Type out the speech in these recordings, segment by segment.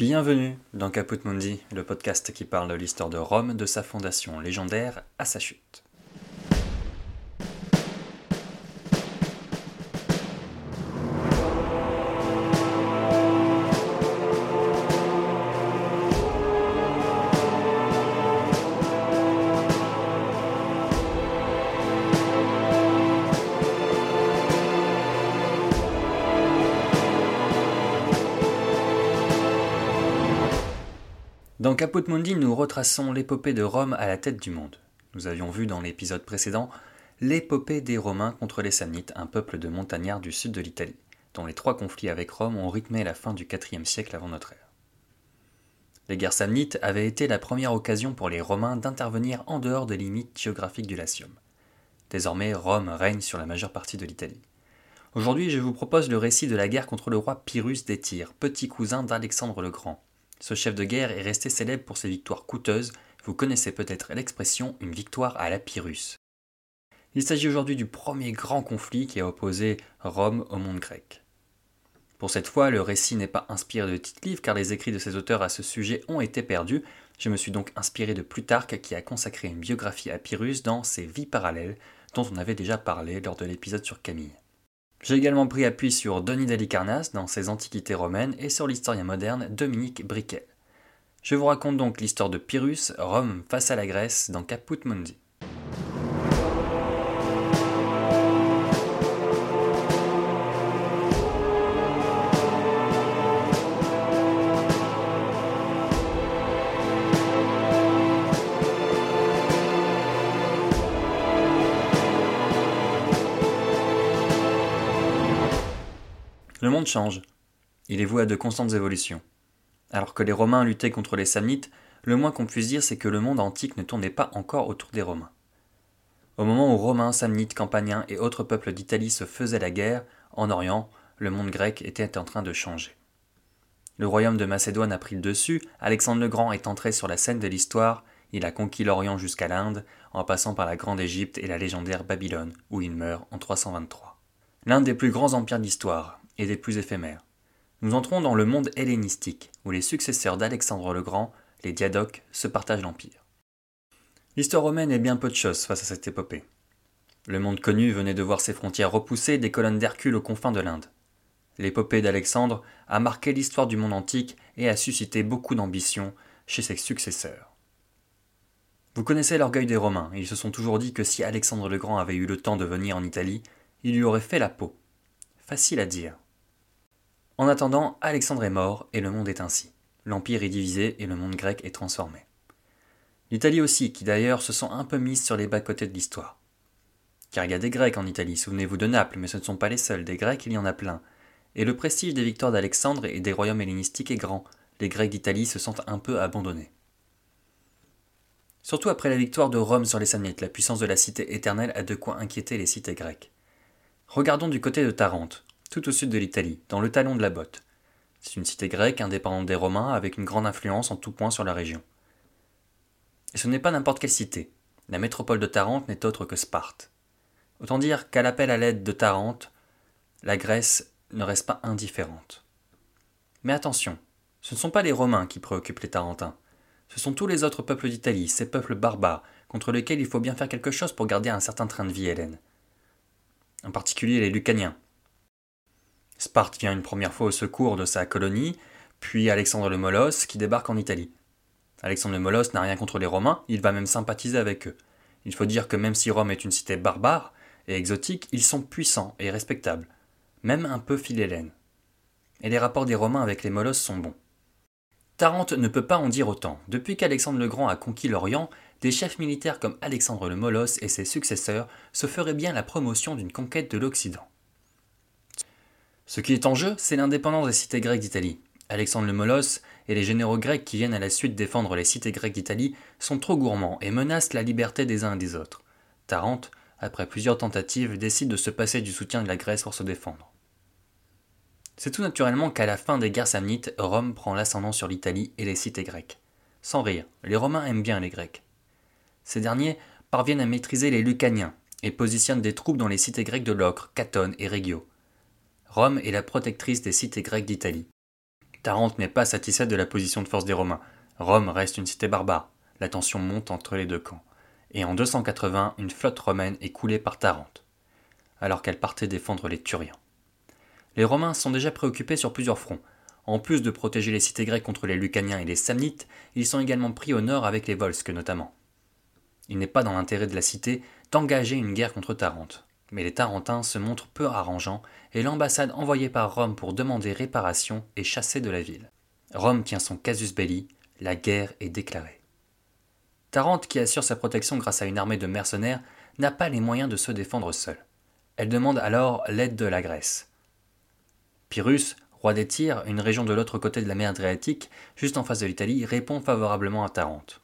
Bienvenue dans Caput Mundi, le podcast qui parle de l'histoire de Rome, de sa fondation légendaire à sa chute. Nous retraçons l'épopée de Rome à la tête du monde. Nous avions vu dans l'épisode précédent l'épopée des Romains contre les Samnites, un peuple de montagnards du sud de l'Italie, dont les trois conflits avec Rome ont rythmé la fin du IVe siècle avant notre ère. Les guerres samnites avaient été la première occasion pour les Romains d'intervenir en dehors des limites géographiques du Latium. Désormais, Rome règne sur la majeure partie de l'Italie. Aujourd'hui, je vous propose le récit de la guerre contre le roi Pyrrhus d'Étyre, petit cousin d'Alexandre le Grand, ce chef de guerre est resté célèbre pour ses victoires coûteuses. Vous connaissez peut-être l'expression une victoire à la. Il s'agit aujourd'hui du premier grand conflit qui a opposé Rome au monde grec. Pour cette fois, le récit n'est pas inspiré de titres livres car les écrits de ses auteurs à ce sujet ont été perdus. Je me suis donc inspiré de Plutarque qui a consacré une biographie à Pyrrhus dans ses Vies parallèles dont on avait déjà parlé lors de l'épisode sur Camille. J'ai également pris appui sur Denis d'Alicarnasse dans ses Antiquités romaines et sur l'historien moderne Dominique Briquet. Je vous raconte donc l'histoire de Pyrrhus, Rome face à la Grèce dans Caput Mundi. Change. Il est voué à de constantes évolutions. Alors que les Romains luttaient contre les Samnites, le moins qu'on puisse dire c'est que le monde antique ne tournait pas encore autour des Romains. Au moment où Romains, Samnites, Campaniens et autres peuples d'Italie se faisaient la guerre, en Orient, le monde grec était en train de changer. Le royaume de Macédoine a pris le dessus, Alexandre le Grand est entré sur la scène de l'histoire, il a conquis l'Orient jusqu'à l'Inde, en passant par la Grande Égypte et la légendaire Babylone, où il meurt en 323. L'un des plus grands empires d'histoire, et des plus éphémères. Nous entrons dans le monde hellénistique, où les successeurs d'Alexandre le Grand, les diadoques, se partagent l'empire. L'histoire romaine est bien peu de choses face à cette épopée. Le monde connu venait de voir ses frontières repoussées des colonnes d'Hercule aux confins de l'Inde. L'épopée d'Alexandre a marqué l'histoire du monde antique et a suscité beaucoup d'ambition chez ses successeurs. Vous connaissez l'orgueil des Romains, ils se sont toujours dit que si Alexandre le Grand avait eu le temps de venir en Italie, il lui aurait fait la peau. Facile à dire. En attendant, Alexandre est mort et le monde est ainsi. L'Empire est divisé et le monde grec est transformé. L'Italie aussi, qui d'ailleurs se sent un peu mise sur les bas-côtés de l'histoire. Car il y a des Grecs en Italie, souvenez-vous de Naples, mais ce ne sont pas les seuls, des Grecs il y en a plein. Et le prestige des victoires d'Alexandre et des royaumes hellénistiques est grand, les Grecs d'Italie se sentent un peu abandonnés. Surtout après la victoire de Rome sur les Samnites, la puissance de la cité éternelle a de quoi inquiéter les cités grecques. Regardons du côté de Tarente, tout au sud de l'Italie, dans le talon de la botte. C'est une cité grecque indépendante des Romains avec une grande influence en tout point sur la région. Et ce n'est pas n'importe quelle cité. La métropole de Tarente n'est autre que Sparte. Autant dire qu'à l'appel à l'aide de Tarente, la Grèce ne reste pas indifférente. Mais attention, ce ne sont pas les Romains qui préoccupent les Tarentins. Ce sont tous les autres peuples d'Italie, ces peuples barbares, contre lesquels il faut bien faire quelque chose pour garder un certain train de vie hélène en particulier les Lucaniens. Sparte vient une première fois au secours de sa colonie, puis Alexandre le Molosse qui débarque en Italie. Alexandre le Molosse n'a rien contre les Romains, il va même sympathiser avec eux. Il faut dire que même si Rome est une cité barbare et exotique, ils sont puissants et respectables, même un peu philhellènes. Et les rapports des Romains avec les Molosses sont bons. Tarente ne peut pas en dire autant. Depuis qu'Alexandre le Grand a conquis l'Orient, des chefs militaires comme Alexandre le Molosse et ses successeurs se feraient bien la promotion d'une conquête de l'Occident. Ce qui est en jeu, c'est l'indépendance des cités grecques d'Italie. Alexandre le Molosse et les généraux grecs qui viennent à la suite défendre les cités grecques d'Italie sont trop gourmands et menacent la liberté des uns et des autres. Tarente, après plusieurs tentatives, décide de se passer du soutien de la Grèce pour se défendre. C'est tout naturellement qu'à la fin des guerres samnites, Rome prend l'ascendant sur l'Italie et les cités grecques. Sans rire, les Romains aiment bien les Grecs. Ces derniers parviennent à maîtriser les Lucaniens et positionnent des troupes dans les cités grecques de Locre, Catone et Reggio. Rome est la protectrice des cités grecques d'Italie. Tarente n'est pas satisfaite de la position de force des Romains. Rome reste une cité barbare. La tension monte entre les deux camps. Et en 280, une flotte romaine est coulée par Tarente, alors qu'elle partait défendre les Turiens. Les Romains sont déjà préoccupés sur plusieurs fronts. En plus de protéger les cités grecques contre les Lucaniens et les Samnites, ils sont également pris au nord avec les Volsques notamment. Il n'est pas dans l'intérêt de la cité d'engager une guerre contre Tarente. Mais les Tarentins se montrent peu arrangeants et l'ambassade envoyée par Rome pour demander réparation est chassée de la ville. Rome tient son casus belli, la guerre est déclarée. Tarente, qui assure sa protection grâce à une armée de mercenaires, n'a pas les moyens de se défendre seule. Elle demande alors l'aide de la Grèce. Pyrrhus, roi des Tyrs, une région de l'autre côté de la mer Adriatique, juste en face de l'Italie, répond favorablement à Tarente.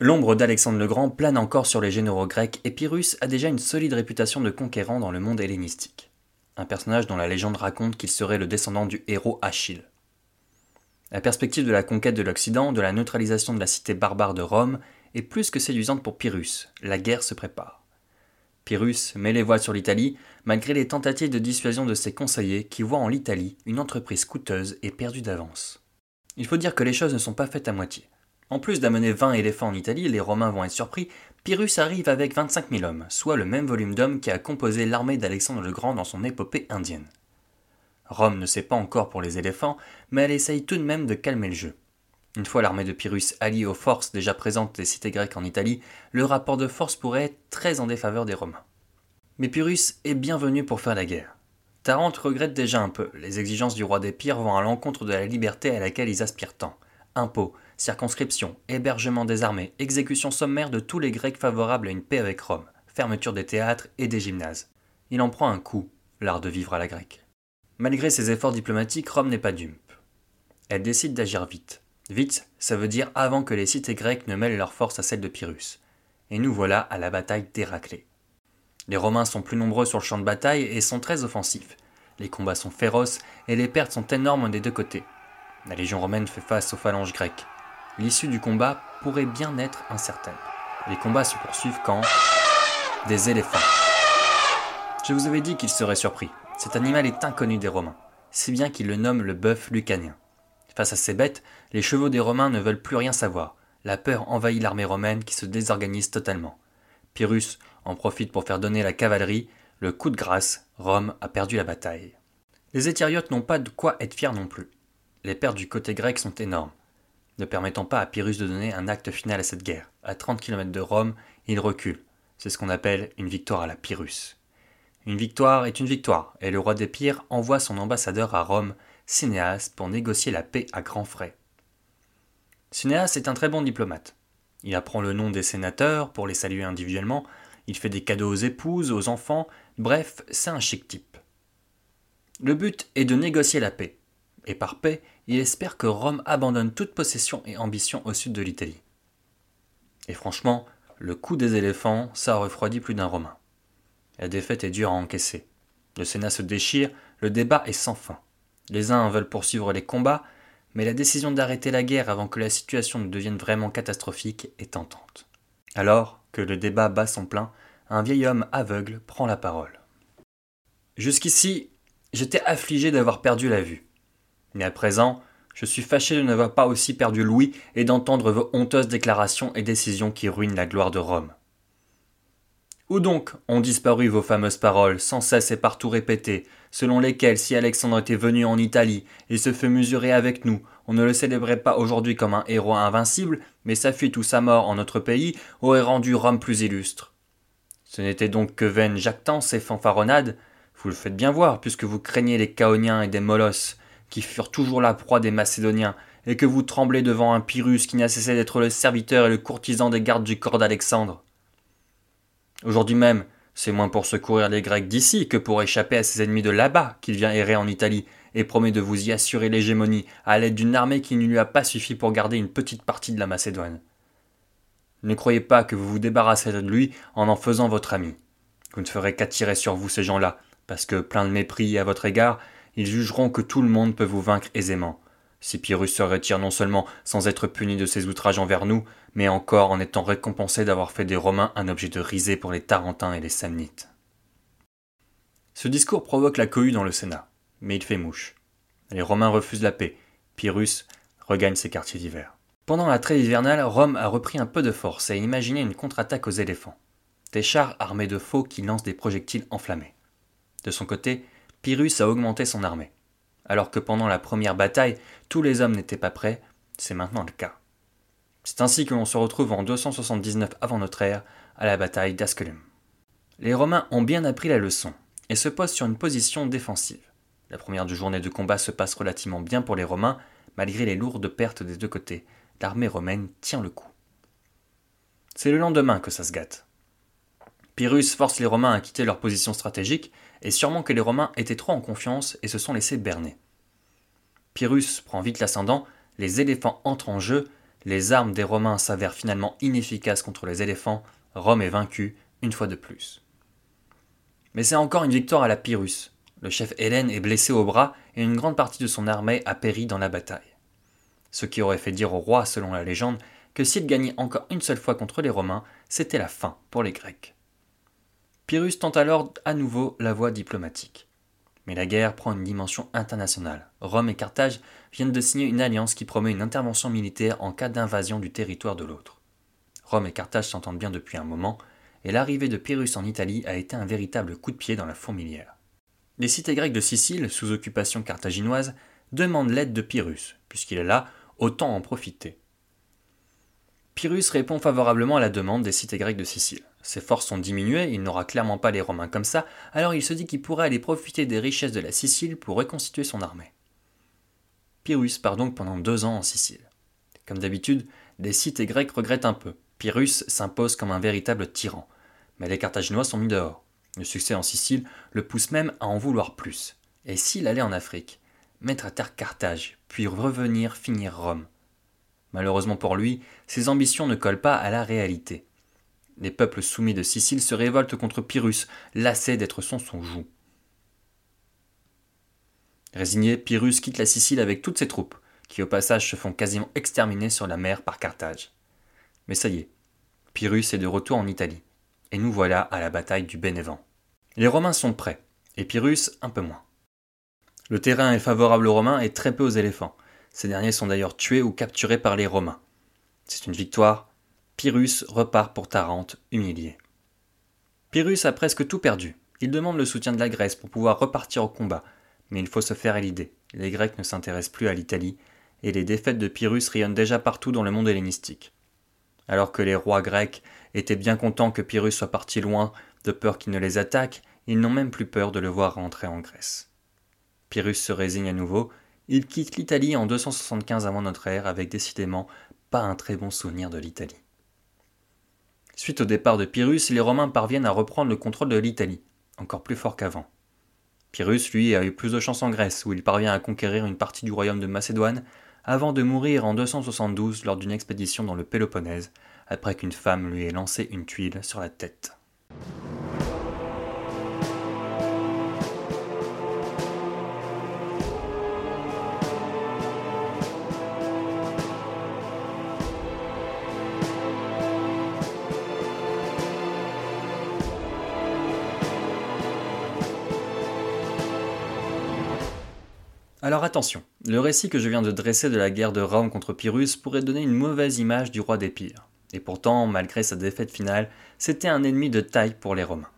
L'ombre d'Alexandre le Grand plane encore sur les généraux grecs et Pyrrhus a déjà une solide réputation de conquérant dans le monde hellénistique. Un personnage dont la légende raconte qu'il serait le descendant du héros Achille. La perspective de la conquête de l'Occident, de la neutralisation de la cité barbare de Rome, est plus que séduisante pour Pyrrhus. La guerre se prépare. Pyrrhus met les voiles sur l'Italie, malgré les tentatives de dissuasion de ses conseillers qui voient en l'Italie une entreprise coûteuse et perdue d'avance. Il faut dire que les choses ne sont pas faites à moitié. En plus d'amener 20 éléphants en Italie, les Romains vont être surpris, Pyrrhus arrive avec 25 000 hommes, soit le même volume d'hommes qui a composé l'armée d'Alexandre le Grand dans son épopée indienne. Rome ne sait pas encore pour les éléphants, mais elle essaye tout de même de calmer le jeu. Une fois l'armée de Pyrrhus alliée aux forces déjà présentes des cités grecques en Italie, le rapport de force pourrait être très en défaveur des Romains. Mais Pyrrhus est bienvenu pour faire la guerre. Tarente regrette déjà un peu, les exigences du roi des Pires vont à l'encontre de la liberté à laquelle ils aspirent tant. Impôts, circonscription, hébergement des armées, exécution sommaire de tous les Grecs favorables à une paix avec Rome, fermeture des théâtres et des gymnases. Il en prend un coup, l'art de vivre à la grecque. Malgré ses efforts diplomatiques, Rome n'est pas dupe. Elle décide d'agir vite. Vite, ça veut dire avant que les cités grecques ne mêlent leurs forces à celles de Pyrrhus. Et nous voilà à la bataille d'Héraclée. Les Romains sont plus nombreux sur le champ de bataille et sont très offensifs. Les combats sont féroces et les pertes sont énormes des deux côtés. La légion romaine fait face aux phalanges grecques l'issue du combat pourrait bien être incertaine. Les combats se poursuivent quand des éléphants. Je vous avais dit qu'il serait surpris. Cet animal est inconnu des Romains, si bien qu'ils le nomment le bœuf lucanien. Face à ces bêtes, les chevaux des Romains ne veulent plus rien savoir. La peur envahit l'armée romaine qui se désorganise totalement. Pyrrhus en profite pour faire donner la cavalerie. Le coup de grâce, Rome a perdu la bataille. Les Éthyriotes n'ont pas de quoi être fiers non plus. Les pertes du côté grec sont énormes ne permettant pas à Pyrrhus de donner un acte final à cette guerre. À 30 km de Rome, il recule. C'est ce qu'on appelle une victoire à la Pyrrhus. Une victoire est une victoire, et le roi des envoie son ambassadeur à Rome, Cinéas, pour négocier la paix à grands frais. Cinéas est un très bon diplomate. Il apprend le nom des sénateurs pour les saluer individuellement, il fait des cadeaux aux épouses, aux enfants, bref, c'est un chic type. Le but est de négocier la paix et par paix, il espère que Rome abandonne toute possession et ambition au sud de l'Italie. Et franchement, le coup des éléphants, ça refroidit plus d'un Romain. La défaite est dure à encaisser. Le Sénat se déchire, le débat est sans fin. Les uns veulent poursuivre les combats, mais la décision d'arrêter la guerre avant que la situation ne devienne vraiment catastrophique est tentante. Alors que le débat bat son plein, un vieil homme aveugle prend la parole. Jusqu'ici, j'étais affligé d'avoir perdu la vue. Mais à présent, je suis fâché de n'avoir pas aussi perdu Louis et d'entendre vos honteuses déclarations et décisions qui ruinent la gloire de Rome. Où donc ont disparu vos fameuses paroles, sans cesse et partout répétées, selon lesquelles si Alexandre était venu en Italie et se fait mesurer avec nous, on ne le célébrait pas aujourd'hui comme un héros invincible, mais sa fuite ou sa mort en notre pays aurait rendu Rome plus illustre. Ce n'était donc que vaine jactance et fanfaronnade, vous le faites bien voir, puisque vous craignez les Chaoniens et des Molosses, qui furent toujours la proie des Macédoniens, et que vous tremblez devant un Pyrrhus qui n'a cessé d'être le serviteur et le courtisan des gardes du corps d'Alexandre. Aujourd'hui même, c'est moins pour secourir les Grecs d'ici que pour échapper à ses ennemis de là-bas qu'il vient errer en Italie et promet de vous y assurer l'hégémonie à l'aide d'une armée qui ne lui a pas suffi pour garder une petite partie de la Macédoine. Ne croyez pas que vous vous débarrasserez de lui en en faisant votre ami. Vous ne ferez qu'attirer sur vous ces gens-là, parce que, plein de mépris à votre égard, ils jugeront que tout le monde peut vous vaincre aisément. Si Pyrrhus se retire non seulement sans être puni de ses outrages envers nous, mais encore en étant récompensé d'avoir fait des Romains un objet de risée pour les Tarentins et les Samnites. Ce discours provoque la cohue dans le Sénat, mais il fait mouche. Les Romains refusent la paix. Pyrrhus regagne ses quartiers d'hiver. Pendant la trêve hivernale, Rome a repris un peu de force et a imaginé une contre-attaque aux éléphants. Des chars armés de faux qui lancent des projectiles enflammés. De son côté, Pyrrhus a augmenté son armée. Alors que pendant la première bataille, tous les hommes n'étaient pas prêts, c'est maintenant le cas. C'est ainsi que l'on se retrouve en 279 avant notre ère à la bataille d'Asculum. Les Romains ont bien appris la leçon et se posent sur une position défensive. La première journée de combat se passe relativement bien pour les Romains, malgré les lourdes pertes des deux côtés. L'armée romaine tient le coup. C'est le lendemain que ça se gâte. Pyrrhus force les Romains à quitter leur position stratégique, et sûrement que les Romains étaient trop en confiance et se sont laissés berner. Pyrrhus prend vite l'ascendant, les éléphants entrent en jeu, les armes des Romains s'avèrent finalement inefficaces contre les éléphants, Rome est vaincue, une fois de plus. Mais c'est encore une victoire à la Pyrrhus. Le chef Hélène est blessé au bras et une grande partie de son armée a péri dans la bataille. Ce qui aurait fait dire au roi, selon la légende, que s'il gagnait encore une seule fois contre les Romains, c'était la fin pour les Grecs. Pyrrhus tente alors à nouveau la voie diplomatique. Mais la guerre prend une dimension internationale. Rome et Carthage viennent de signer une alliance qui promet une intervention militaire en cas d'invasion du territoire de l'autre. Rome et Carthage s'entendent bien depuis un moment, et l'arrivée de Pyrrhus en Italie a été un véritable coup de pied dans la fourmilière. Les cités grecques de Sicile, sous occupation carthaginoise, demandent l'aide de Pyrrhus, puisqu'il est là, autant en profiter. Pyrrhus répond favorablement à la demande des cités grecques de Sicile. Ses forces sont diminuées, il n'aura clairement pas les Romains comme ça, alors il se dit qu'il pourrait aller profiter des richesses de la Sicile pour reconstituer son armée. Pyrrhus part donc pendant deux ans en Sicile. Comme d'habitude, les cités grecques regrettent un peu. Pyrrhus s'impose comme un véritable tyran. Mais les Carthaginois sont mis dehors. Le succès en Sicile le pousse même à en vouloir plus. Et s'il allait en Afrique Mettre à terre Carthage, puis revenir finir Rome. Malheureusement pour lui, ses ambitions ne collent pas à la réalité. Les peuples soumis de Sicile se révoltent contre Pyrrhus, lassés d'être son son joug. Résigné, Pyrrhus quitte la Sicile avec toutes ses troupes, qui au passage se font quasiment exterminer sur la mer par Carthage. Mais ça y est, Pyrrhus est de retour en Italie, et nous voilà à la bataille du Bénévent. Les Romains sont prêts, et Pyrrhus un peu moins. Le terrain est favorable aux Romains et très peu aux éléphants. Ces derniers sont d'ailleurs tués ou capturés par les Romains. C'est une victoire. Pyrrhus repart pour Tarente, humilié. Pyrrhus a presque tout perdu. Il demande le soutien de la Grèce pour pouvoir repartir au combat, mais il faut se faire à l'idée. Les Grecs ne s'intéressent plus à l'Italie, et les défaites de Pyrrhus rayonnent déjà partout dans le monde hellénistique. Alors que les rois grecs étaient bien contents que Pyrrhus soit parti loin, de peur qu'il ne les attaque, ils n'ont même plus peur de le voir rentrer en Grèce. Pyrrhus se résigne à nouveau, il quitte l'Italie en 275 avant notre ère avec décidément pas un très bon souvenir de l'Italie. Suite au départ de Pyrrhus, les Romains parviennent à reprendre le contrôle de l'Italie, encore plus fort qu'avant. Pyrrhus, lui, a eu plus de chance en Grèce, où il parvient à conquérir une partie du royaume de Macédoine, avant de mourir en 272 lors d'une expédition dans le Péloponnèse, après qu'une femme lui ait lancé une tuile sur la tête. Alors attention, le récit que je viens de dresser de la guerre de Rome contre Pyrrhus pourrait donner une mauvaise image du roi des. Et pourtant, malgré sa défaite finale, c'était un ennemi de taille pour les Romains.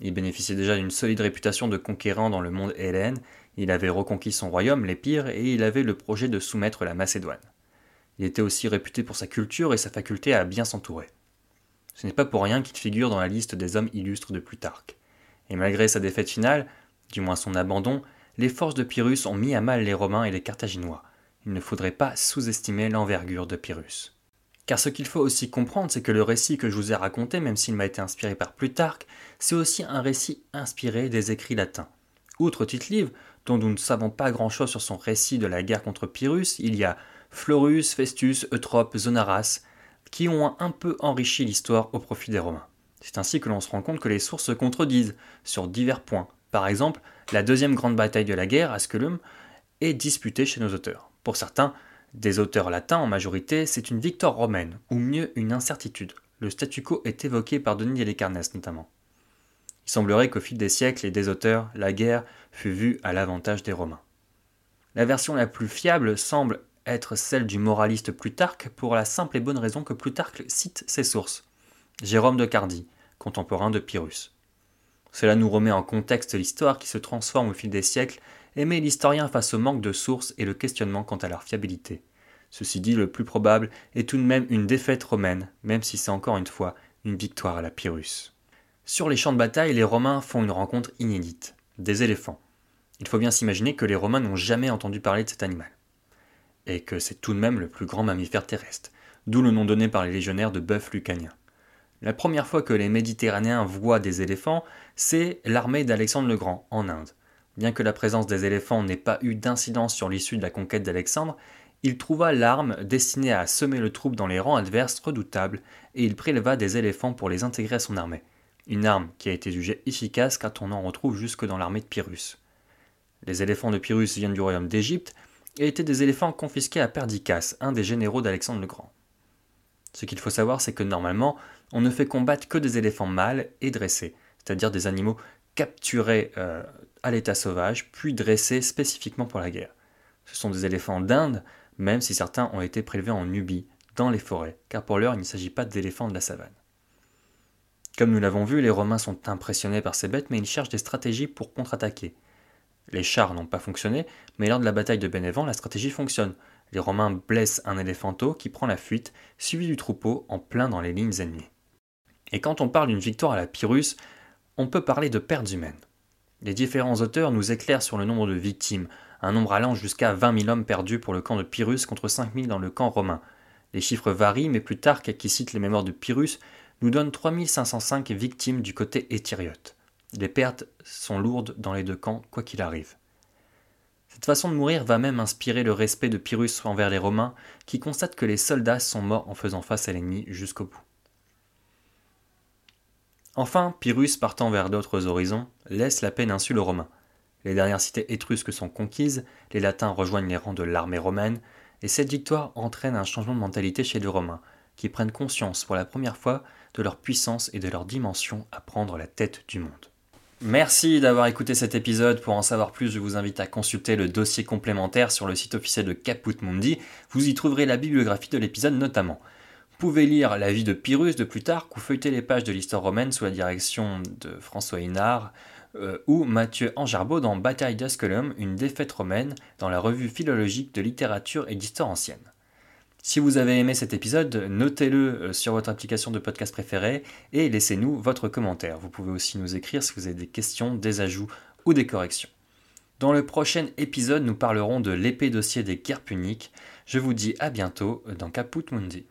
Il bénéficiait déjà d'une solide réputation de conquérant dans le monde hellène, il avait reconquis son royaume, les pires, et il avait le projet de soumettre la Macédoine. Il était aussi réputé pour sa culture et sa faculté à bien s'entourer. Ce n'est pas pour rien qu'il figure dans la liste des hommes illustres de Plutarque. Et malgré sa défaite finale, du moins son abandon, les forces de Pyrrhus ont mis à mal les Romains et les Carthaginois. Il ne faudrait pas sous-estimer l'envergure de Pyrrhus. Car ce qu'il faut aussi comprendre, c'est que le récit que je vous ai raconté, même s'il m'a été inspiré par Plutarque, c'est aussi un récit inspiré des écrits latins. Outre tite dont nous ne savons pas grand-chose sur son récit de la guerre contre Pyrrhus, il y a Florus, Festus, Eutrope, Zonaras, qui ont un peu enrichi l'histoire au profit des Romains. C'est ainsi que l'on se rend compte que les sources se contredisent sur divers points, par exemple, la deuxième grande bataille de la guerre, Asculum, est disputée chez nos auteurs. Pour certains, des auteurs latins en majorité, c'est une victoire romaine, ou mieux une incertitude. Le statu quo est évoqué par Denis Halicarnasse notamment. Il semblerait qu'au fil des siècles et des auteurs, la guerre fut vue à l'avantage des Romains. La version la plus fiable semble être celle du moraliste Plutarque pour la simple et bonne raison que Plutarque cite ses sources. Jérôme de Cardie, contemporain de Pyrrhus. Cela nous remet en contexte l'histoire qui se transforme au fil des siècles et met l'historien face au manque de sources et le questionnement quant à leur fiabilité. Ceci dit, le plus probable est tout de même une défaite romaine, même si c'est encore une fois une victoire à la Pyrrhus. Sur les champs de bataille, les Romains font une rencontre inédite, des éléphants. Il faut bien s'imaginer que les Romains n'ont jamais entendu parler de cet animal et que c'est tout de même le plus grand mammifère terrestre, d'où le nom donné par les légionnaires de bœuf lucanien. La première fois que les Méditerranéens voient des éléphants, c'est l'armée d'Alexandre le Grand, en Inde. Bien que la présence des éléphants n'ait pas eu d'incidence sur l'issue de la conquête d'Alexandre, il trouva l'arme destinée à semer le trouble dans les rangs adverses redoutables, et il préleva des éléphants pour les intégrer à son armée. Une arme qui a été jugée efficace quand on en retrouve jusque dans l'armée de Pyrrhus. Les éléphants de Pyrrhus viennent du royaume d'Égypte, et étaient des éléphants confisqués à Perdiccas, un des généraux d'Alexandre le Grand. Ce qu'il faut savoir, c'est que normalement, on ne fait combattre que des éléphants mâles et dressés, c'est-à-dire des animaux capturés euh, à l'état sauvage, puis dressés spécifiquement pour la guerre. Ce sont des éléphants d'Inde, même si certains ont été prélevés en Nubie, dans les forêts, car pour l'heure il ne s'agit pas d'éléphants de la savane. Comme nous l'avons vu, les Romains sont impressionnés par ces bêtes, mais ils cherchent des stratégies pour contre-attaquer. Les chars n'ont pas fonctionné, mais lors de la bataille de Bénévent, la stratégie fonctionne. Les Romains blessent un éléphanteau qui prend la fuite, suivi du troupeau en plein dans les lignes ennemies. Et quand on parle d'une victoire à la Pyrrhus, on peut parler de pertes humaines. Les différents auteurs nous éclairent sur le nombre de victimes, un nombre allant jusqu'à 20 000 hommes perdus pour le camp de Pyrrhus contre 5 000 dans le camp romain. Les chiffres varient, mais Plutarque, qui cite les mémoires de Pyrrhus, nous donne 3505 victimes du côté éthyriote. Les pertes sont lourdes dans les deux camps, quoi qu'il arrive. Cette façon de mourir va même inspirer le respect de Pyrrhus envers les Romains, qui constatent que les soldats sont morts en faisant face à l'ennemi jusqu'au bout. Enfin, Pyrrhus, partant vers d'autres horizons, laisse la péninsule aux Romains. Les dernières cités étrusques sont conquises, les Latins rejoignent les rangs de l'armée romaine, et cette victoire entraîne un changement de mentalité chez les Romains, qui prennent conscience pour la première fois de leur puissance et de leur dimension à prendre la tête du monde. Merci d'avoir écouté cet épisode. Pour en savoir plus, je vous invite à consulter le dossier complémentaire sur le site officiel de Caput Mundi. Vous y trouverez la bibliographie de l'épisode notamment. Pouvez lire la vie de Pyrrhus de Plutarque ou feuilleter les pages de l'histoire romaine sous la direction de François Hinard euh, ou Mathieu Angerbeau dans Bataille d'Asculum, une défaite romaine dans la revue philologique de littérature et d'histoire ancienne. Si vous avez aimé cet épisode, notez-le euh, sur votre application de podcast préférée et laissez-nous votre commentaire. Vous pouvez aussi nous écrire si vous avez des questions, des ajouts ou des corrections. Dans le prochain épisode, nous parlerons de l'épée dossier des guerres puniques. Je vous dis à bientôt dans Caput Mundi.